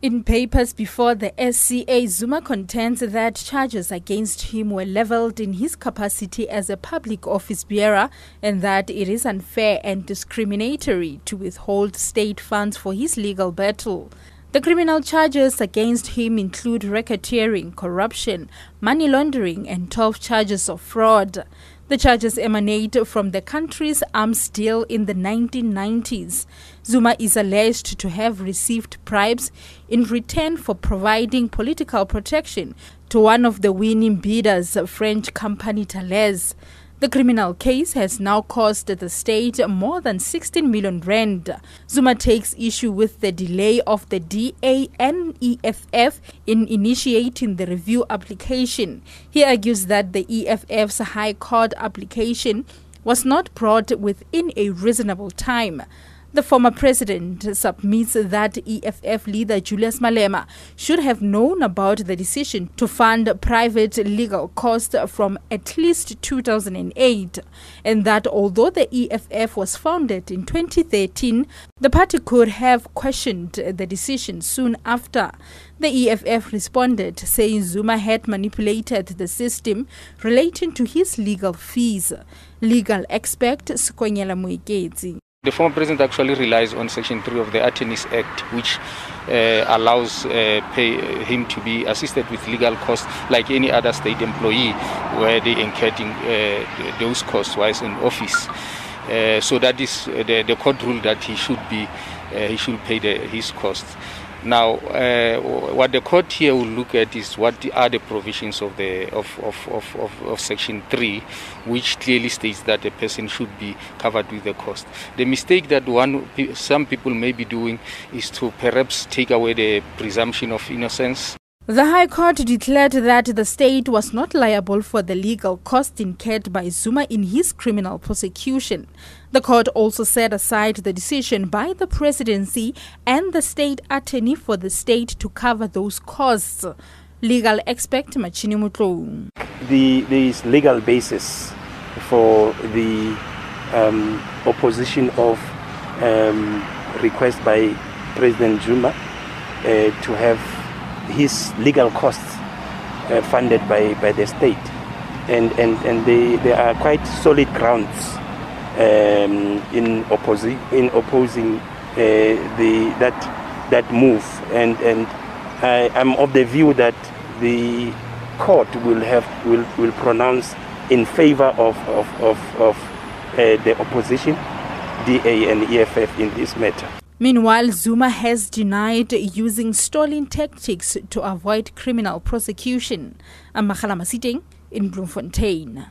In papers before the SCA, Zuma contends that charges against him were leveled in his capacity as a public office bearer and that it is unfair and discriminatory to withhold state funds for his legal battle. The criminal charges against him include racketeering, corruption, money laundering, and 12 charges of fraud. The charges emanate from the country's arms deal in the 1990s. Zuma is alleged to have received bribes in return for providing political protection to one of the winning bidders, French company Thales. The criminal case has now cost the state more than 16 million rand. Zuma takes issue with the delay of the DA and EFF in initiating the review application. He argues that the EFF's High Court application was not brought within a reasonable time. The former president submits that EFF leader Julius Malema should have known about the decision to fund private legal costs from at least 2008, and that although the EFF was founded in 2013, the party could have questioned the decision soon after. The EFF responded, saying Zuma had manipulated the system relating to his legal fees. Legal expert Skonyela Muikezi. The former president actually relies on Section 3 of the Attorneys Act, which uh, allows uh, pay, him to be assisted with legal costs like any other state employee where they incurring uh, those costs while in office. Uh, so that is the, the court rule that he should be uh, he should pay the, his costs. Now, uh, what the court here will look at is what are the provisions of the of, of, of, of, Section 3, which clearly states that a person should be covered with the cost. The mistake that one some people may be doing is to perhaps take away the presumption of innocence the High Court declared that the state was not liable for the legal costs incurred by Zuma in his criminal prosecution. The court also set aside the decision by the presidency and the state attorney for the state to cover those costs. Legal expert Machini. The, there is legal basis for the um, opposition of um, request by President Zuma uh, to have his legal costs uh, funded by, by the state. And, and, and they, there are quite solid grounds um, in, opposi- in opposing uh, the, that, that move. And, and I, am of the view that the court will, have, will, will pronounce in favor of, of, of, of uh, the opposition, DA and EFF, in this matter. Meanwhile, Zuma has denied using stalling tactics to avoid criminal prosecution. I'm Masiteng in Bloemfontein.